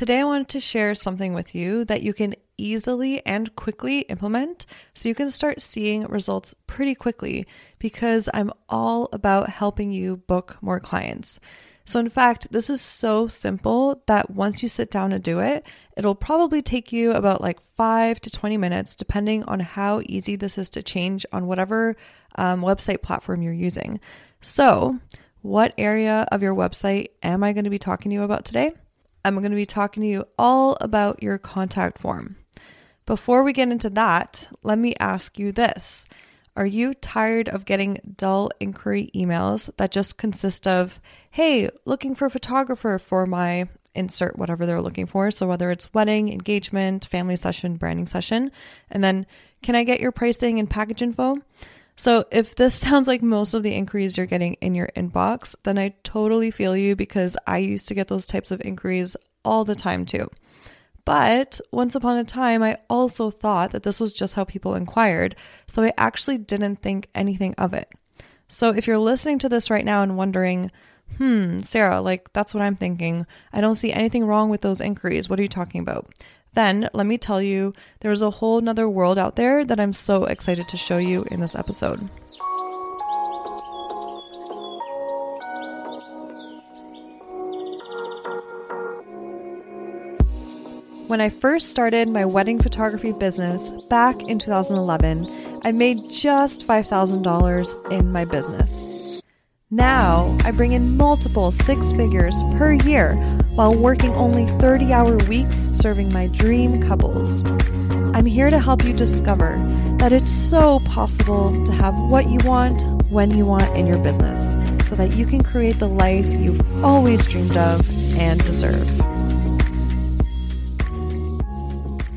today I wanted to share something with you that you can easily and quickly implement so you can start seeing results pretty quickly because I'm all about helping you book more clients. So, in fact, this is so simple that once you sit down and do it, it'll probably take you about like five to 20 minutes, depending on how easy this is to change on whatever um, website platform you're using. So, what area of your website am I going to be talking to you about today? I'm going to be talking to you all about your contact form. Before we get into that, let me ask you this. Are you tired of getting dull inquiry emails that just consist of, hey, looking for a photographer for my insert whatever they're looking for? So, whether it's wedding, engagement, family session, branding session, and then can I get your pricing and package info? So, if this sounds like most of the inquiries you're getting in your inbox, then I totally feel you because I used to get those types of inquiries all the time too. But once upon a time, I also thought that this was just how people inquired, so I actually didn't think anything of it. So if you're listening to this right now and wondering, hmm, Sara, like that's what I'm thinking, I don't see anything wrong with those inquiries, what are you talking about? Then let me tell you, there's a whole nother world out there that I'm so excited to show you in this episode. When I first started my wedding photography business back in 2011, I made just $5,000 in my business. Now I bring in multiple six figures per year while working only 30 hour weeks serving my dream couples. I'm here to help you discover that it's so possible to have what you want when you want in your business so that you can create the life you've always dreamed of and deserve.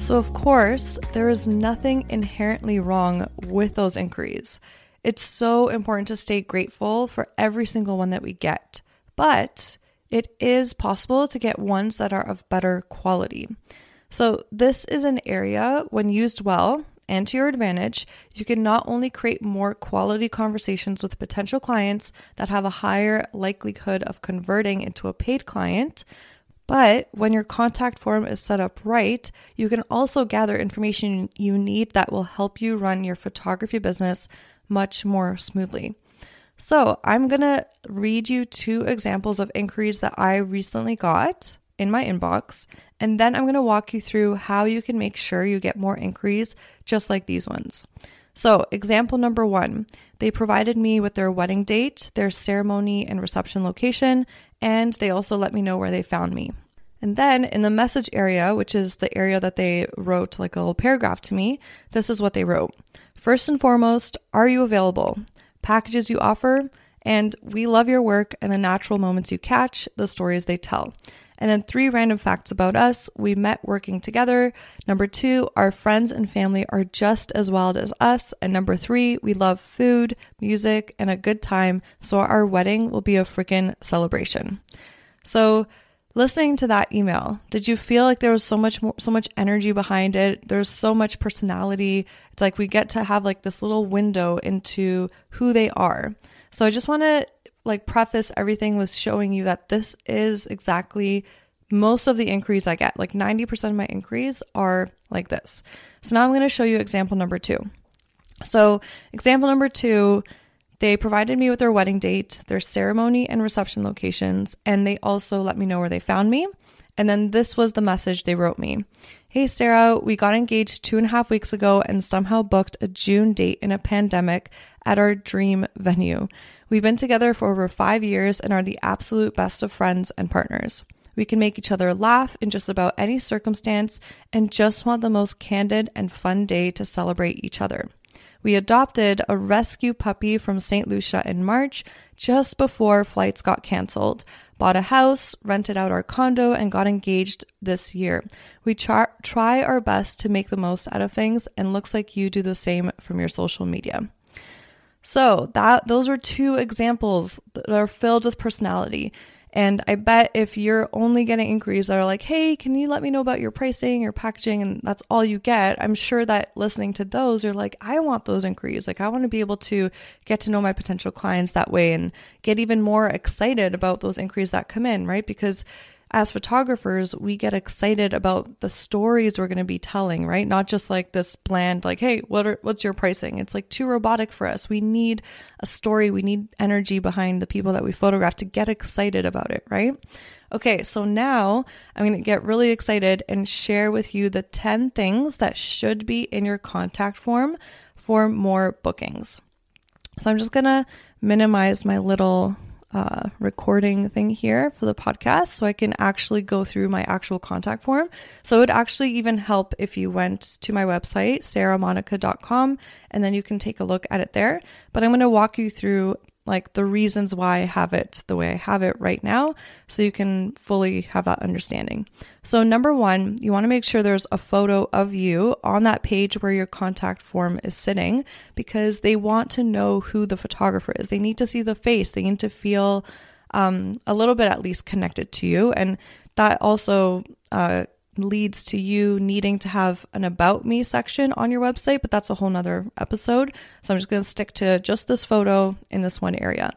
So, of course, there is nothing inherently wrong with those inquiries. It's so important to stay grateful for every single one that we get. But it is possible to get ones that are of better quality. So, this is an area, when used well and to your advantage, you can not only create more quality conversations with potential clients that have a higher likelihood of converting into a paid client, but when your contact form is set up right, you can also gather information you need that will help you run your photography business much more smoothly. So, I'm going to read you two examples of inquiries that I recently got in my inbox, and then I'm going to walk you through how you can make sure you get more inquiries just like these ones. So, example number one, they provided me with their wedding date, their ceremony and reception location, and they also let me know where they found me. And then in the message area, which is the area that they wrote like a little paragraph to me, this is what they wrote. First and foremost, are you available? packages you offer, and we love your work and the natural moments you catch, the stories they tell. And then three random facts about us. We met working together. Number two, our friends and family are just as wild as us. And number three, we love food, music, and a good time. So our wedding will be a freaking celebration. So listening to that email, did you feel like there was so much more, so much energy behind it? There's so much personality. It's like we get to have like this little window into who they are. So I just want to like preface everything with showing you that this is exactly most of the inquiries I get. Like 90% of my inquiries are like this. So now I'm going to show you example number 2. So, example number 2 they provided me with their wedding date, their ceremony and reception locations, and they also let me know where they found me. And then this was the message they wrote me Hey, Sara, we got engaged two and a half weeks ago and somehow booked a June date in a pandemic at our dream venue. We've been together for over five years and are the absolute best of friends and partners. We can make each other laugh in just about any circumstance and just want the most candid and fun day to celebrate each other. We adopted a rescue puppy from St. Lucia in March, just before flights got canceled. Bought a house, rented out our condo, and got engaged this year. We char- try our best to make the most out of things, and looks like you do the same from your social media. So that those are two examples that are filled with personality. And I bet if you're only getting inquiries that are like, hey, can you let me know about your pricing, your packaging, and that's all you get, I'm sure that listening to those, you're like, I want those inquiries. Like, I want to be able to get to know my potential clients that way and get even more excited about those inquiries that come in, right? Because as photographers, we get excited about the stories we're going to be telling, right? Not just like this bland, like, hey, what are, what's your pricing? It's like too robotic for us. We need a story. We need energy behind the people that we photograph to get excited about it, right? Okay, so now I'm going to get really excited and share with you the 10 things that should be in your contact form for more bookings. So I'm just going to minimize my little uh, recording thing here for the podcast so I can actually go through my actual contact form. So it would actually even help if you went to my website, saramonika.com, and then you can take a look at it there. But I'm going to walk you through like the reasons why I have it the way I have it right now so you can fully have that understanding. So, number one, you want to make sure there's a photo of you on that page where your contact form is sitting because they want to know who the photographer is. They need to see the face, they need to feel um, a little bit at least connected to you. And that also uh, leads to you needing to have an about me section on your website, but that's a whole nother episode. So I'm just going to stick to just this photo in this one area.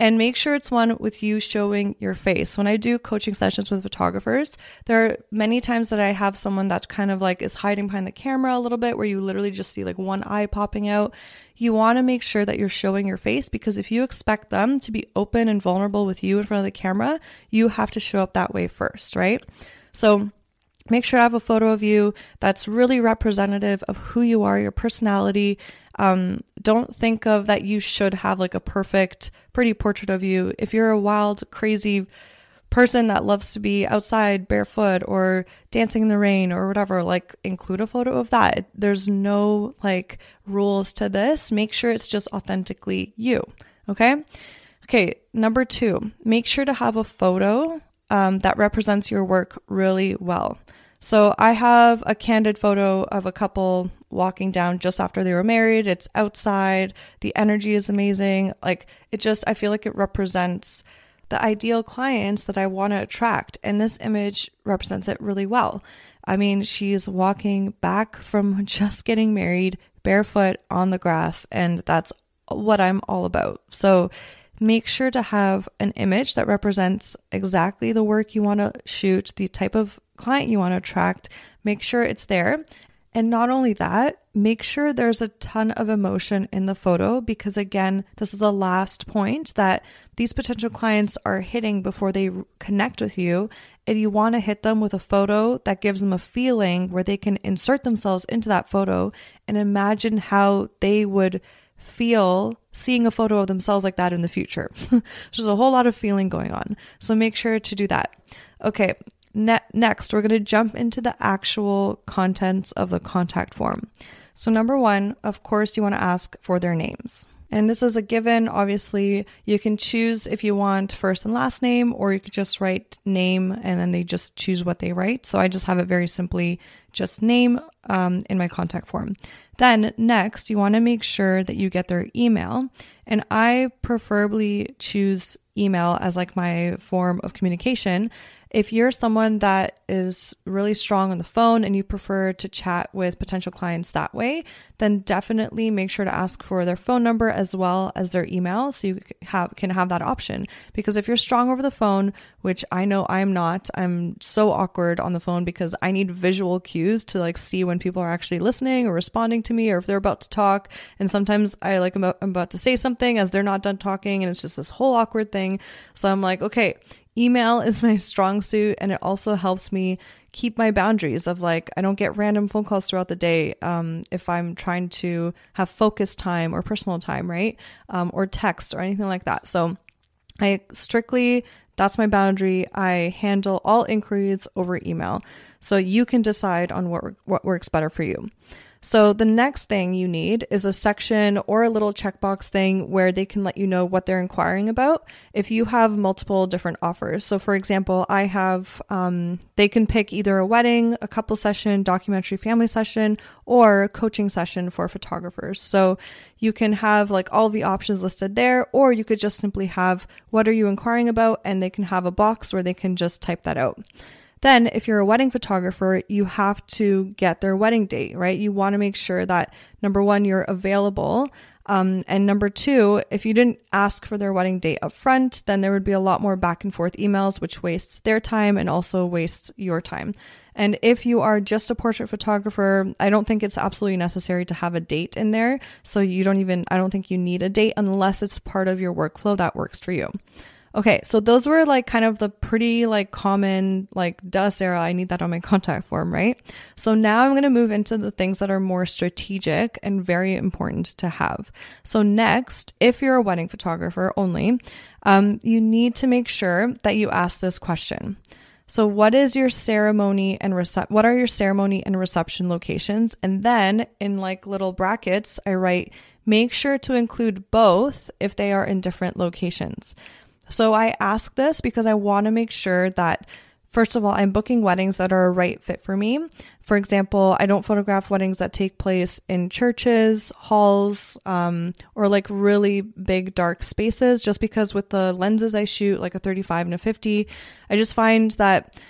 And make sure it's one with you showing your face. When I do coaching sessions with photographers, there are many times that I have someone that kind of like is hiding behind the camera a little bit, where you literally just see like one eye popping out. You want to make sure that you're showing your face because if you expect them to be open and vulnerable with you in front of the camera, you have to show up that way first, right? So, Make sure I have a photo of you that's really representative of who you are, your personality. Um, don't think of that you should have like a perfect, pretty portrait of you. If you're a wild, crazy person that loves to be outside barefoot or dancing in the rain or whatever, like include a photo of that. There's no like rules to this. Make sure it's just authentically you. Okay. Okay. Number two, make sure to have a photo um, that represents your work really well. So I have a candid photo of a couple walking down just after they were married. It's outside. The energy is amazing. Like it just, I feel like it represents the ideal clients that I want to attract. And this image represents it really well. I mean, she's walking back from just getting married barefoot on the grass, and that's what I'm all about. So make sure to have an image that represents exactly the work you want to shoot, the type of client you want to attract, make sure it's there. And not only that, make sure there's a ton of emotion in the photo because, again, this is the last point that these potential clients are hitting before they connect with you. And you want to hit them with a photo that gives them a feeling where they can insert themselves into that photo and imagine how they would feel seeing a photo of themselves like that in the future. There's a whole lot of feeling going on. So make sure to do that. Okay, ne- next, we're going to jump into the actual contents of the contact form. So, number one, of course, you want to ask for their names. And this is a given. Obviously, you can choose if you want first and last name, or you could just write name and then they just choose what they write. So I just have it very simply just name um, in my contact form. Then, next, you want to make sure that you get their email. And I preferably choose email as like my form of communication if you're someone that is really strong on the phone and you prefer to chat with potential clients that way, then definitely make sure to ask for their phone number as well as their email so you have, can have that option. Because if you're strong over the phone, which I know I'm not, I'm so awkward on the phone because I need visual cues to like see when people are actually listening or responding to me or if they're about to talk. And sometimes I like I'm about, I'm about to say something as they're not done talking and it's just this whole awkward thing. So I'm like, okay, email is my strong suit and it also helps me keep my boundaries of like i don't get random phone calls throughout the day um, if i'm trying to have focus time or personal time right? Um, or text or anything like that. So i strictly that's my boundary. I handle all inquiries over email. So you can decide on what, what works better for you so the next thing you need is a section or a little checkbox thing where they can let you know what they're inquiring about if you have multiple different offers. So for example, I have, um, they can pick either a wedding, a couple session, documentary family session, or coaching session for photographers. So you can have like all the options listed there, or you could just simply have what are you inquiring about and they can have a box where they can just type that out. Then, if you're a wedding photographer, you have to get their wedding date, right? You want to make sure that number one, you're available Um, and number two, if you didn't ask for their wedding date up front, then there would be a lot more back and forth emails, which wastes their time and also wastes your time. And if you are just a portrait photographer, I don't think it's absolutely necessary to have a date in there. So you don't even, I don't think you need a date unless it's part of your workflow that works for you. Okay, so those were like kind of the pretty like common like duh Sara, I need that on my contact form, right? So now I'm to move into the things that are more strategic and very important to have. So next, if you're a wedding photographer only, um, you need to make sure that you ask this question. So what is your ceremony and what are your ceremony and reception locations? And then in like little brackets, I write make sure to include both if they are in different locations. So I ask this because I want to make sure that First of all, I'm booking weddings that are a right fit for me. For example, I don't photograph weddings that take place in churches, halls, um, or like really big dark spaces, just because with the lenses I shoot, like a 35 and a 50, I just find that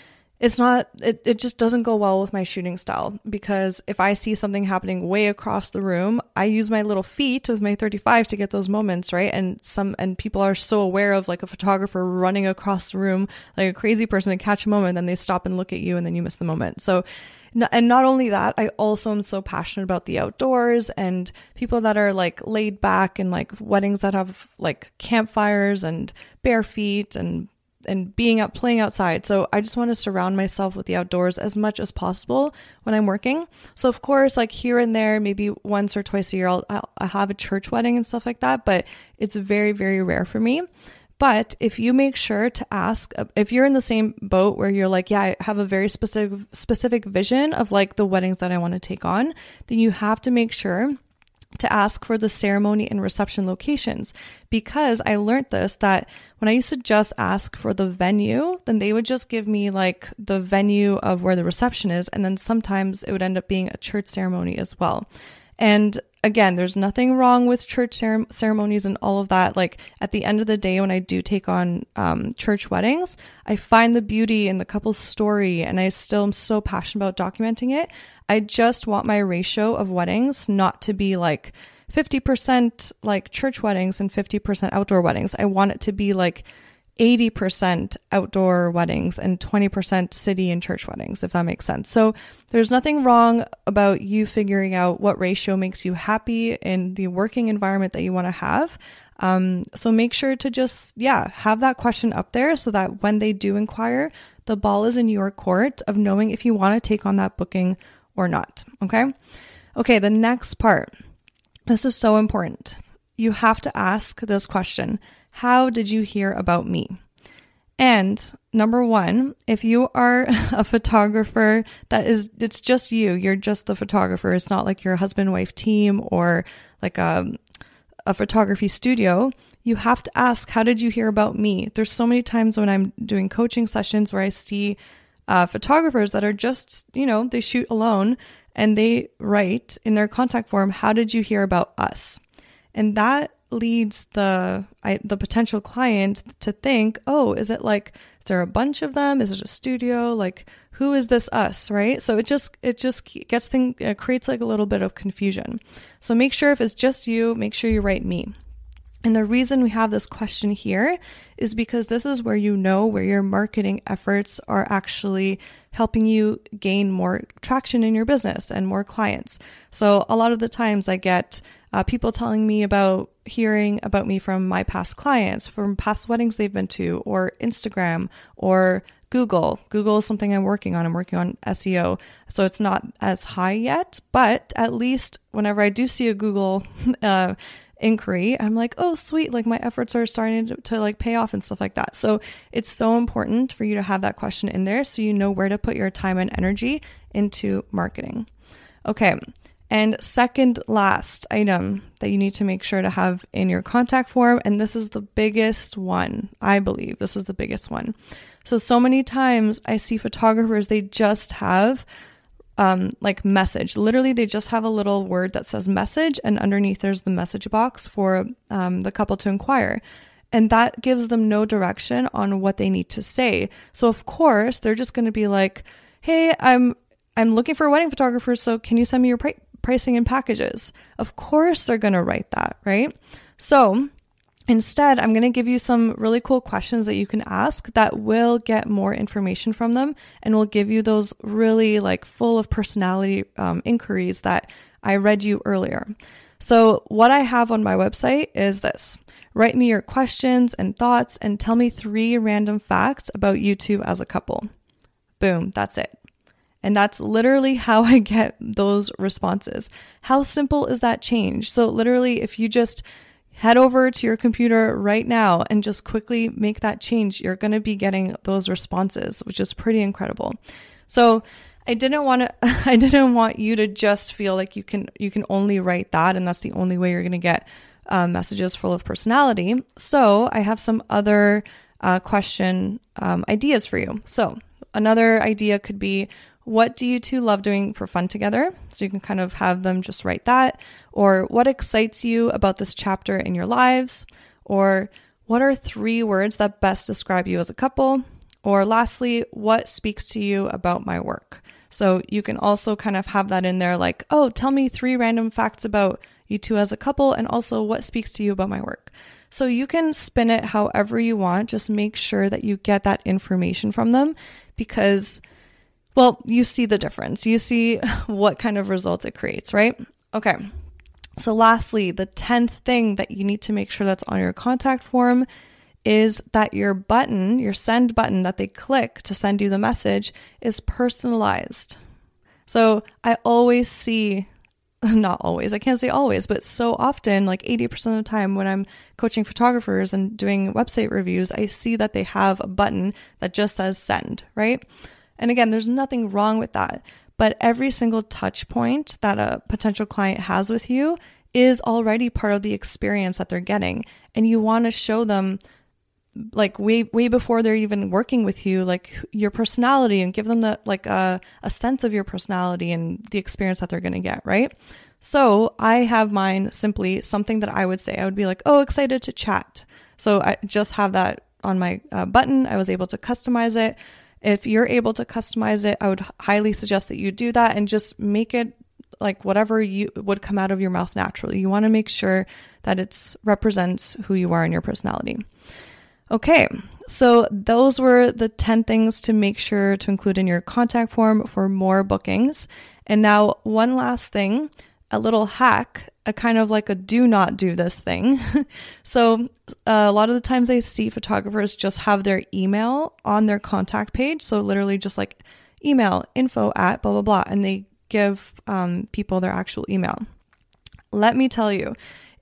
it's not it, it just doesn't go well with my shooting style because if i see something happening way across the room i use my little feet with my 35 to get those moments right? And some and people are so aware of like a photographer running across the room like a crazy person to catch a moment then they stop and look at you and then you miss the moment. So and not only that i also am so passionate about the outdoors and people that are like laid back and like weddings that have like campfires and bare feet and and being out playing outside. So I just want to surround myself with the outdoors as much as possible when I'm working. So of course, like here and there, maybe once or twice a year, I'll, I'll have a church wedding and stuff like that. But it's very very rare for me. But if you make sure to ask, if you're in the same boat where you're like, yeah, I have a very specific specific vision of like the weddings that I want to take on, then you have to make sure to ask for the ceremony and reception locations because I learned this that when I used to just ask for the venue, then they would just give me like the venue of where the reception is. And then sometimes it would end up being a church ceremony as well. And again, there's nothing wrong with church ceremonies and all of that. Like at the end of the day, when I do take on um, church weddings, I find the beauty in the couple's story and I still am so passionate about documenting it. I just want my ratio of weddings not to be like 50% like church weddings and 50% outdoor weddings. I want it to be like 80% outdoor weddings and 20% city and church weddings, if that makes sense. So there's nothing wrong about you figuring out what ratio makes you happy in the working environment that you want to have. Um, so make sure to just, yeah, have that question up there so that when they do inquire, the ball is in your court of knowing if you want to take on that booking or not. Okay. Okay. The next part. This is so important. You have to ask this question How did you hear about me? And number one, if you are a photographer that is, it's just you, you're just the photographer. It's not like your husband wife team or like a, a photography studio. You have to ask, How did you hear about me? There's so many times when I'm doing coaching sessions where I see uh, photographers that are just, you know, they shoot alone and they write in their contact form, How did you hear about us? And that leads the I, the potential client to think, oh, is it like is there a bunch of them? Is it a studio? Like who is this us, right? So it just it just gets thing it creates like a little bit of confusion. So make sure if it's just you, make sure you write me. And the reason we have this question here is because this is where you know where your marketing efforts are actually helping you gain more traction in your business and more clients. So, a lot of the times I get uh, people telling me about hearing about me from my past clients, from past weddings they've been to, or Instagram, or Google. Google is something I'm working on. I'm working on SEO. So it's not as high yet, but at least whenever I do see a Google uh, inquiry, I'm like, oh, sweet, like my efforts are starting to, to, like pay off and stuff like that. So it's so important for you to have that question in there so you know where to put your time and energy into marketing. Okay. And second last item that you need to make sure to have in your contact form, and this is the biggest one, I believe this is the biggest one. So, so many times I see photographers, they just have um, like message. Literally, they just have a little word that says message, and underneath there's the message box for um, the couple to inquire. And that gives them no direction on what they need to say. So, of course, they're just going to be like, "Hey, I'm I'm looking for a wedding photographer, so can you send me your pricing and packages. Of course, they're going to write that, right? So, Instead, I'm going to give you some really cool questions that you can ask that will get more information from them and will give you those really like full of personality um, inquiries that I read you earlier. So, what I have on my website is this write me your questions and thoughts and tell me three random facts about you two as a couple. Boom, that's it. And that's literally how I get those responses. How simple is that change? So, literally, if you just head over to your computer right now and just quickly make that change, you're going to be getting those responses, which is pretty incredible. So, I didn't want to I didn't want you to just feel like you can you can only write that and that's the only way you're going to get uh, messages full of personality. So, I have some other uh, question um, ideas for you. So, another idea could be what do you two love doing for fun together? So you can kind of have them just write that. Or what excites you about this chapter in your lives? Or what are three words that best describe you as a couple? Or lastly, what speaks to you about my work? So you can also kind of have that in there like, oh, tell me three random facts about you two as a couple, and also what speaks to you about my work. So you can spin it however you want. Just make sure that you get that information from them because well, you see the difference. You see what kind of results it creates, right? Okay. So, lastly, the 10th thing that you need to make sure that's on your contact form is that your button, your send button that they click to send you the message, is personalized. So, I always see, not always, I can't say always, but so often, like 80% of the time when I'm coaching photographers and doing website reviews, I see that they have a button that just says send, right? And again, there's nothing wrong with that. But every single touch point that a potential client has with you is already part of the experience that they're getting. And you want to show them like way way before they're even working with you like your personality and give them the like a, a sense of your personality and the experience that they're going to get right? So i have mine simply something that i would say. I would be like oh excited to chat. So i just have that on my uh, button. I was able to customize it if you're able to customize it, I would highly suggest that you do that and just make it like whatever you would come out of your mouth naturally. You want to make sure that it represents who you are and your personality. Okay, so those were the 10 things to make sure to include in your contact form for more bookings. And now, one last thing a little hack, a kind of like a do not do this thing. so, uh, a lot of the times I see photographers just have their email on their contact page. So, literally just like email info at blah, blah, blah, and they give um, people their actual email. Let me tell you,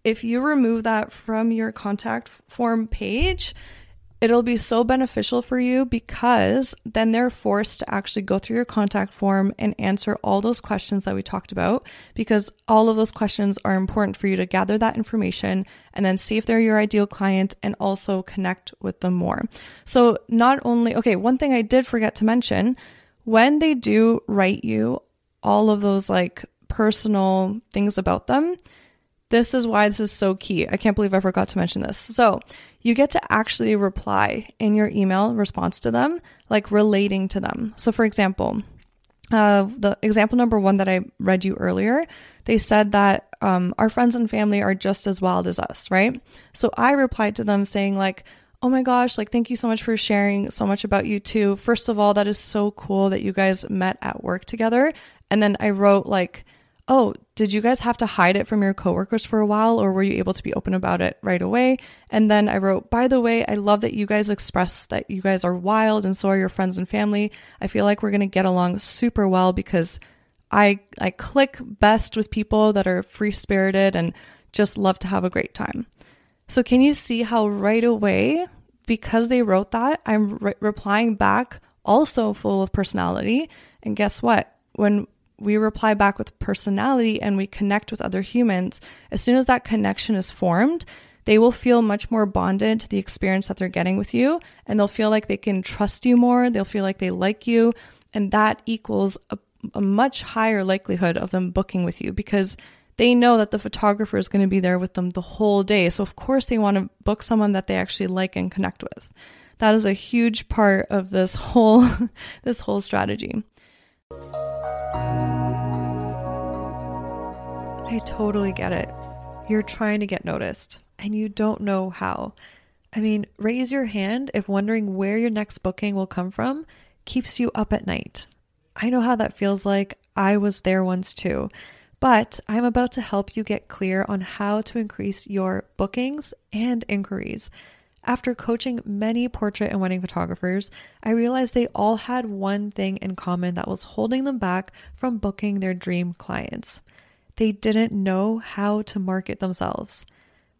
if you remove that from your contact form page, It'll be so beneficial for you because then they're forced to actually go through your contact form and answer all those questions that we talked about because all of those questions are important for you to gather that information and then see if they're your ideal client and also connect with them more. So, not only, okay, one thing I did forget to mention when they do write you all of those like personal things about them, this is why this is so key. I can't believe I forgot to mention this. So, you get to actually reply in your email response to them, like relating to them. So, for example, uh, the example number one that I read you earlier, they said that um, our friends and family are just as wild as us, right? So I replied to them saying, like, oh my gosh, like, thank you so much for sharing so much about you too. First of all, that is so cool that you guys met at work together. And then I wrote, like, oh, did you guys have to hide it from your coworkers for a while or were you able to be open about it right away? And then I wrote, by the way, I love that you guys express that you guys are wild and so are your friends and family. I feel like we're going to get along super well because I I click best with people that are free-spirited and just love to have a great time. So can you see how right away because they wrote that, I'm re- replying back also full of personality. And guess what? When we reply back with personality and we connect with other humans, as soon as that connection is formed, they will feel much more bonded to the experience that they're getting with you and they'll feel like they can trust you more. They'll feel like they like you. And that equals a, a much higher likelihood of them booking with you because they know that the photographer is going to be there with them the whole day. So, of course, they want to book someone that they actually like and connect with. That is a huge part of this whole this whole strategy. I totally get it. You're trying to get noticed and you don't know how. I mean, raise your hand if wondering where your next booking will come from keeps you up at night. I know how that feels like. I was there once too. But I'm about to help you get clear on how to increase your bookings and inquiries. After coaching many portrait and wedding photographers, I realized they all had one thing in common that was holding them back from booking their dream clients. They didn't know how to market themselves.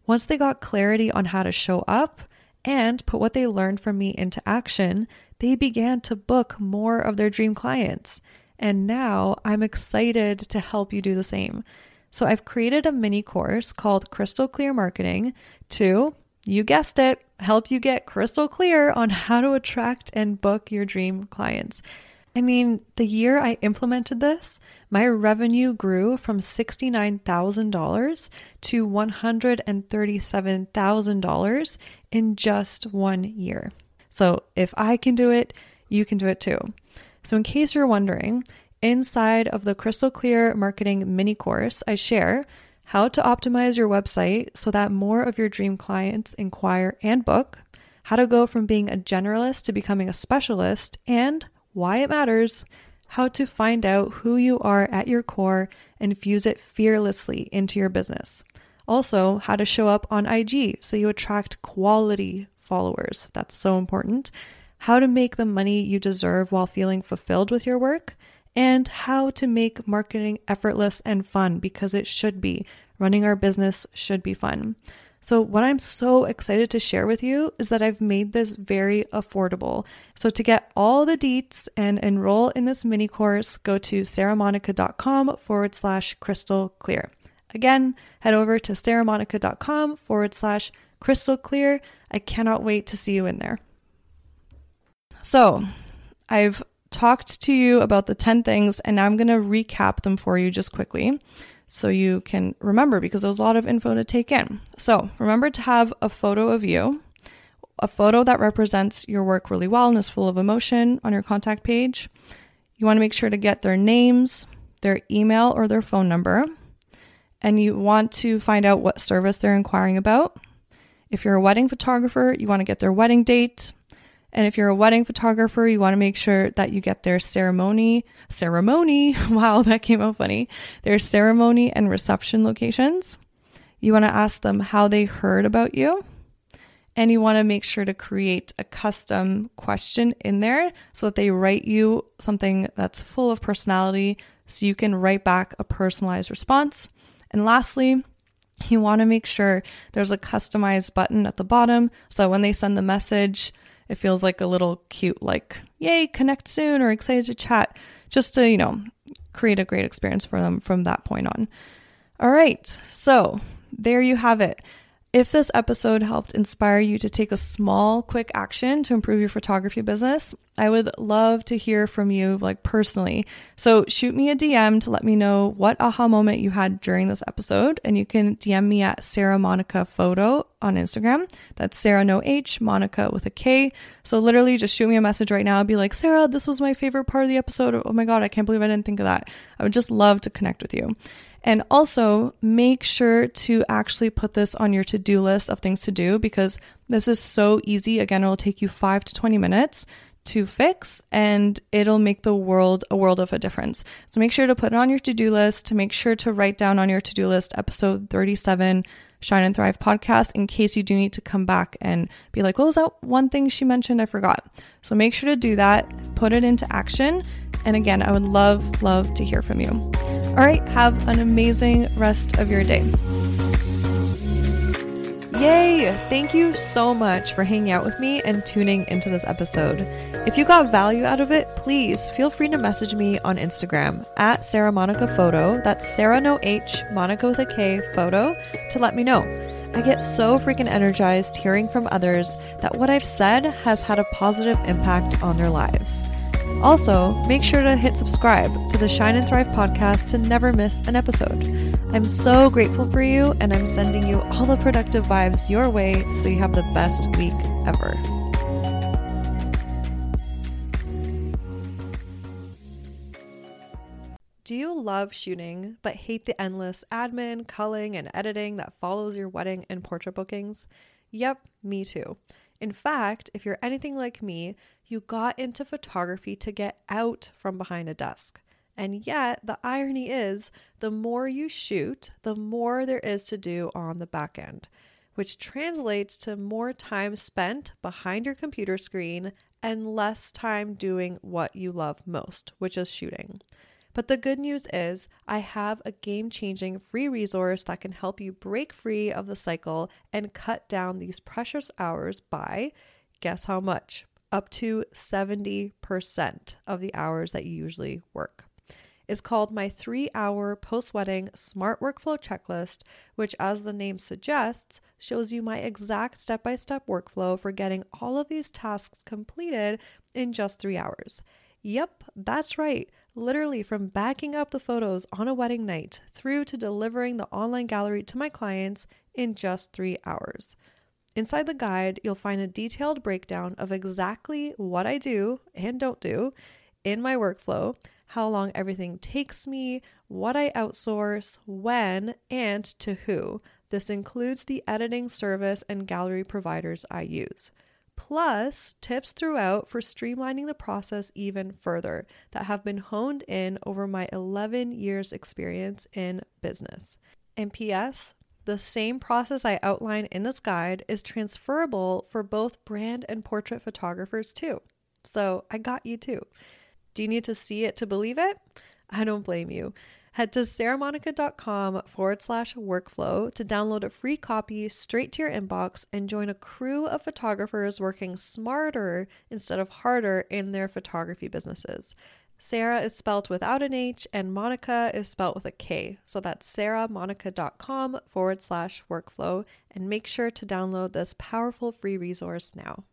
Once they got clarity on how to show up and put what they learned from me into action, they began to book more of their dream clients. And now I'm excited to help you do the same. So I've created a mini course called Crystal Clear Marketing to, you guessed it, help you get crystal clear on how to attract and book your dream clients. I mean, the year I implemented this, my revenue grew from $69,000 to $137,000 in just one year. So if I can do it, you can do it too. So, in case you're wondering, inside of the Crystal Clear Marketing mini course, I share how to optimize your website so that more of your dream clients inquire and book, how to go from being a generalist to becoming a specialist, and why it matters, how to find out who you are at your core and fuse it fearlessly into your business. Also, how to show up on IG so you attract quality followers. That's so important. How to make the money you deserve while feeling fulfilled with your work, and how to make marketing effortless and fun because it should be. Running our business should be fun. So, what I'm so excited to share with you is that I've made this very affordable. So, to get all the deets and enroll in this mini course, go to saramonika.com forward slash crystal clear. Again, head over to saramonika.com forward slash crystal clear. I cannot wait to see you in there. So, I've talked to you about the 10 things, and now I'm going to recap them for you just quickly so you can remember because there's a lot of info to take in. So remember to have a photo of you, a photo that represents your work really well and is full of emotion on your contact page. You want to make sure to get their names, their email, or their phone number. And you want to find out what service they're inquiring about. If you're a wedding photographer, you want to get their wedding date, and if you're a wedding photographer, you want to make sure that you get their ceremony, ceremony, wow, that came out funny, their ceremony and reception locations. You want to ask them how they heard about you. And you want to make sure to create a custom question in there so that they write you something that's full of personality so you can write back a personalized response. And lastly, you want to make sure there's a customized button at the bottom so when they send the message, it feels like a little cute, like, yay, connect soon or excited to chat, just to, you know, create a great experience for them from that point on. All right, so there you have it. If this episode helped inspire you to take a small, quick action to improve your photography business, I would love to hear from you, like personally. So shoot me a DM to let me know what aha moment you had during this episode, and you can DM me at Sara Monika Photo on Instagram. That's Sara No H Monika with a K. So literally, just shoot me a message right now. Be like, Sara, this was my favorite part of the episode. Oh my god, I can't believe I didn't think of that. I would just love to connect with you. And also make sure to actually put this on your to do list of things to do because this is so easy. Again, it will take you five to 20 minutes to fix and it'll make the world a world of a difference. So make sure to put it on your to do list, to make sure to write down on your to do list episode 37 Shine and Thrive podcast in case you do need to come back and be like, what was that one thing she mentioned? I forgot. So make sure to do that, put it into action. And again, I would love, love to hear from you. All right, have an amazing rest of your day. Yay! Thank you so much for hanging out with me and tuning into this episode. If you got value out of it, please feel free to message me on Instagram at Sara Monika Photo. That's Sara No H, Monika with a K photo to let me know. I get so freaking energized hearing from others that what I've said has had a positive impact on their lives. Also, make sure to hit subscribe to the Shine and Thrive podcast to never miss an episode. I'm so grateful for you, and I'm sending you all the productive vibes your way so you have the best week ever. Do you love shooting but hate the endless admin, culling, and editing that follows your wedding and portrait bookings? Yep, me too. In fact, if you're anything like me, you got into photography to get out from behind a desk. And yet, the irony is, the more you shoot, the more there is to do on the back end, which translates to more time spent behind your computer screen and less time doing what you love most, which is shooting. But the good news is, I have a game changing free resource that can help you break free of the cycle and cut down these precious hours by guess how much? Up to 70% of the hours that you usually work. Is called my three hour post wedding smart workflow checklist, which, as the name suggests, shows you my exact step by step workflow for getting all of these tasks completed in just three hours. Yep, that's right. Literally, from backing up the photos on a wedding night through to delivering the online gallery to my clients in just three hours. Inside the guide, you'll find a detailed breakdown of exactly what I do and don't do in my workflow, how long everything takes me, what I outsource, when, and to who. This includes the editing service and gallery providers I use plus tips throughout for streamlining the process even further that have been honed in over my 11 years' experience in business. And P.S., the same process I outline in this guide is transferable for both brand and portrait photographers too. So I got you too. Do you need to see it to believe it? I don't blame you. Head to saramonika.com forward slash workflow to download a free copy straight to your inbox and join a crew of photographers working smarter instead of harder in their photography businesses. Sara is spelled without an H and Monika is spelled with a K. So that's saramonika.com forward slash workflow and make sure to download this powerful free resource now.